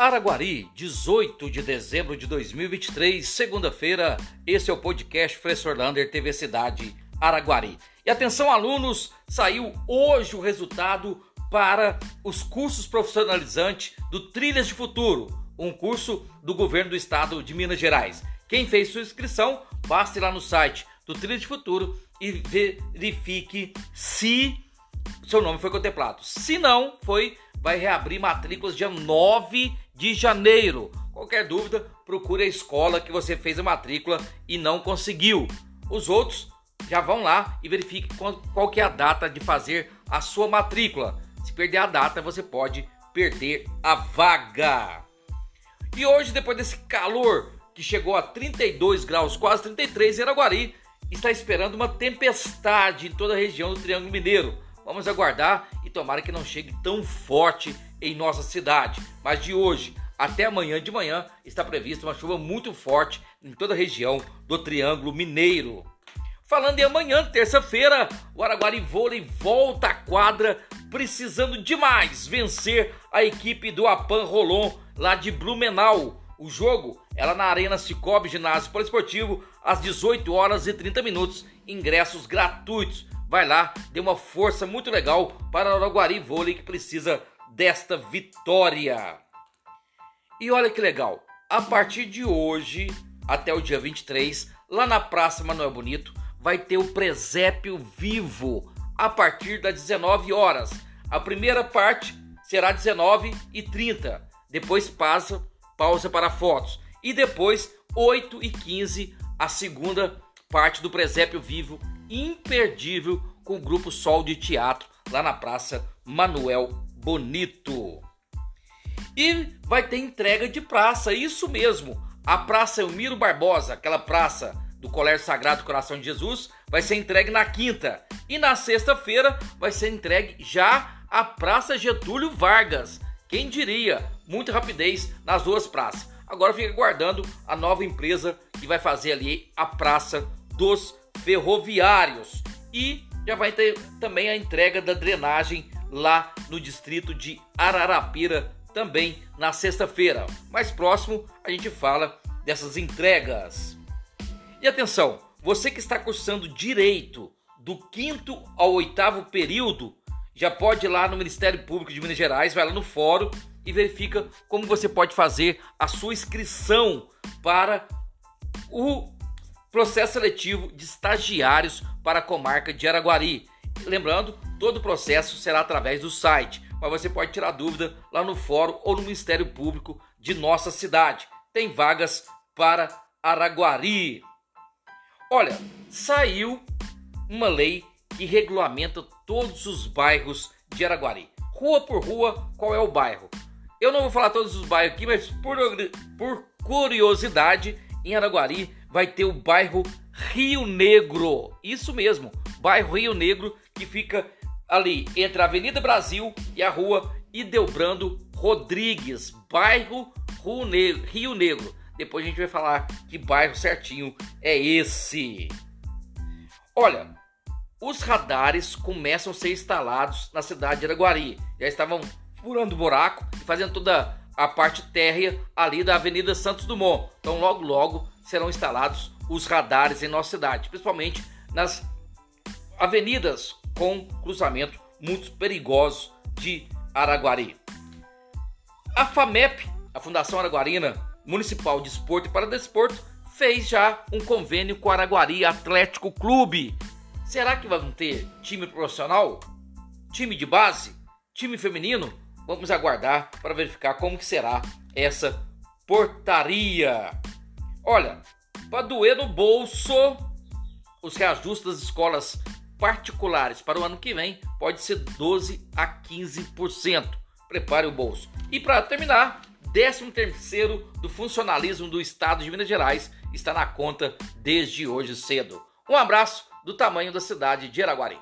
Araguari, 18 de dezembro de 2023, segunda-feira. Esse é o podcast Professor Lander TV Cidade Araguari. E atenção, alunos, saiu hoje o resultado para os cursos profissionalizantes do Trilhas de Futuro, um curso do governo do estado de Minas Gerais. Quem fez sua inscrição, ir lá no site do Trilhas de Futuro e verifique se seu nome foi contemplado. Se não foi, vai reabrir matrículas dia 9 de janeiro. Qualquer dúvida, procure a escola que você fez a matrícula e não conseguiu. Os outros já vão lá e verifique qual que é a data de fazer a sua matrícula. Se perder a data, você pode perder a vaga. E hoje, depois desse calor que chegou a 32 graus, quase 33 em Araguari, está esperando uma tempestade em toda a região do Triângulo Mineiro. Vamos aguardar e tomara que não chegue tão forte em nossa cidade. Mas de hoje até amanhã de manhã está prevista uma chuva muito forte em toda a região do Triângulo Mineiro. Falando em amanhã, terça-feira, o Araguari Vôlei volta à quadra precisando demais vencer a equipe do Apan Rolon lá de Blumenau. O jogo é lá na Arena Cicobi Ginásio Poliesportivo às 18 horas e 30 minutos. Ingressos gratuitos. Vai lá, dê uma força muito legal para o Araguari Vôlei que precisa desta vitória. E olha que legal, a partir de hoje até o dia 23, lá na Praça Manuel Bonito, vai ter o presépio vivo a partir das 19 horas. A primeira parte será 19 e 30. Depois passa pausa para fotos e depois 8 e 15 a segunda parte do presépio vivo imperdível com o grupo Sol de Teatro lá na Praça Manuel Bonito. E vai ter entrega de praça, isso mesmo. A Praça Elmiro Barbosa, aquela praça do Colégio Sagrado Coração de Jesus, vai ser entregue na quinta. E na sexta-feira vai ser entregue já a Praça Getúlio Vargas. Quem diria? Muita rapidez nas duas praças. Agora fica aguardando a nova empresa que vai fazer ali a Praça dos Ferroviários. E já vai ter também a entrega da drenagem lá no distrito de Ararapira, também na sexta-feira. Mais próximo a gente fala dessas entregas. E atenção, você que está cursando direito do quinto ao oitavo período, já pode ir lá no Ministério Público de Minas Gerais, vai lá no fórum e verifica como você pode fazer a sua inscrição para o processo seletivo de estagiários para a comarca de Araguari. Lembrando, todo o processo será através do site, mas você pode tirar dúvida lá no fórum ou no Ministério Público de nossa cidade. Tem vagas para Araguari. Olha, saiu uma lei que regulamenta todos os bairros de Araguari. Rua por rua, qual é o bairro? Eu não vou falar todos os bairros aqui, mas por, por curiosidade, em Araguari vai ter o bairro Rio Negro. Isso mesmo, bairro Rio Negro que fica ali entre a Avenida Brasil e a rua Ideobrando Rodrigues, bairro Rio Negro. Depois a gente vai falar que bairro certinho é esse. Olha, os radares começam a ser instalados na cidade de Araguari. Já estavam furando buraco e fazendo toda a parte térrea ali da Avenida Santos Dumont. Então logo logo serão instalados os radares em nossa cidade, principalmente nas avenidas com cruzamento muito perigoso de Araguari. A FAMEP, a Fundação Araguarina Municipal de Esporte e para Desporto, fez já um convênio com o Araguari Atlético Clube. Será que vão ter time profissional? Time de base? Time feminino? Vamos aguardar para verificar como que será essa portaria. Olha, para doer no bolso, os reajustes das escolas particulares para o ano que vem pode ser 12 a 15%. Prepare o bolso. E para terminar, 13 terceiro do funcionalismo do Estado de Minas Gerais está na conta desde hoje cedo. Um abraço do tamanho da cidade de Araguari.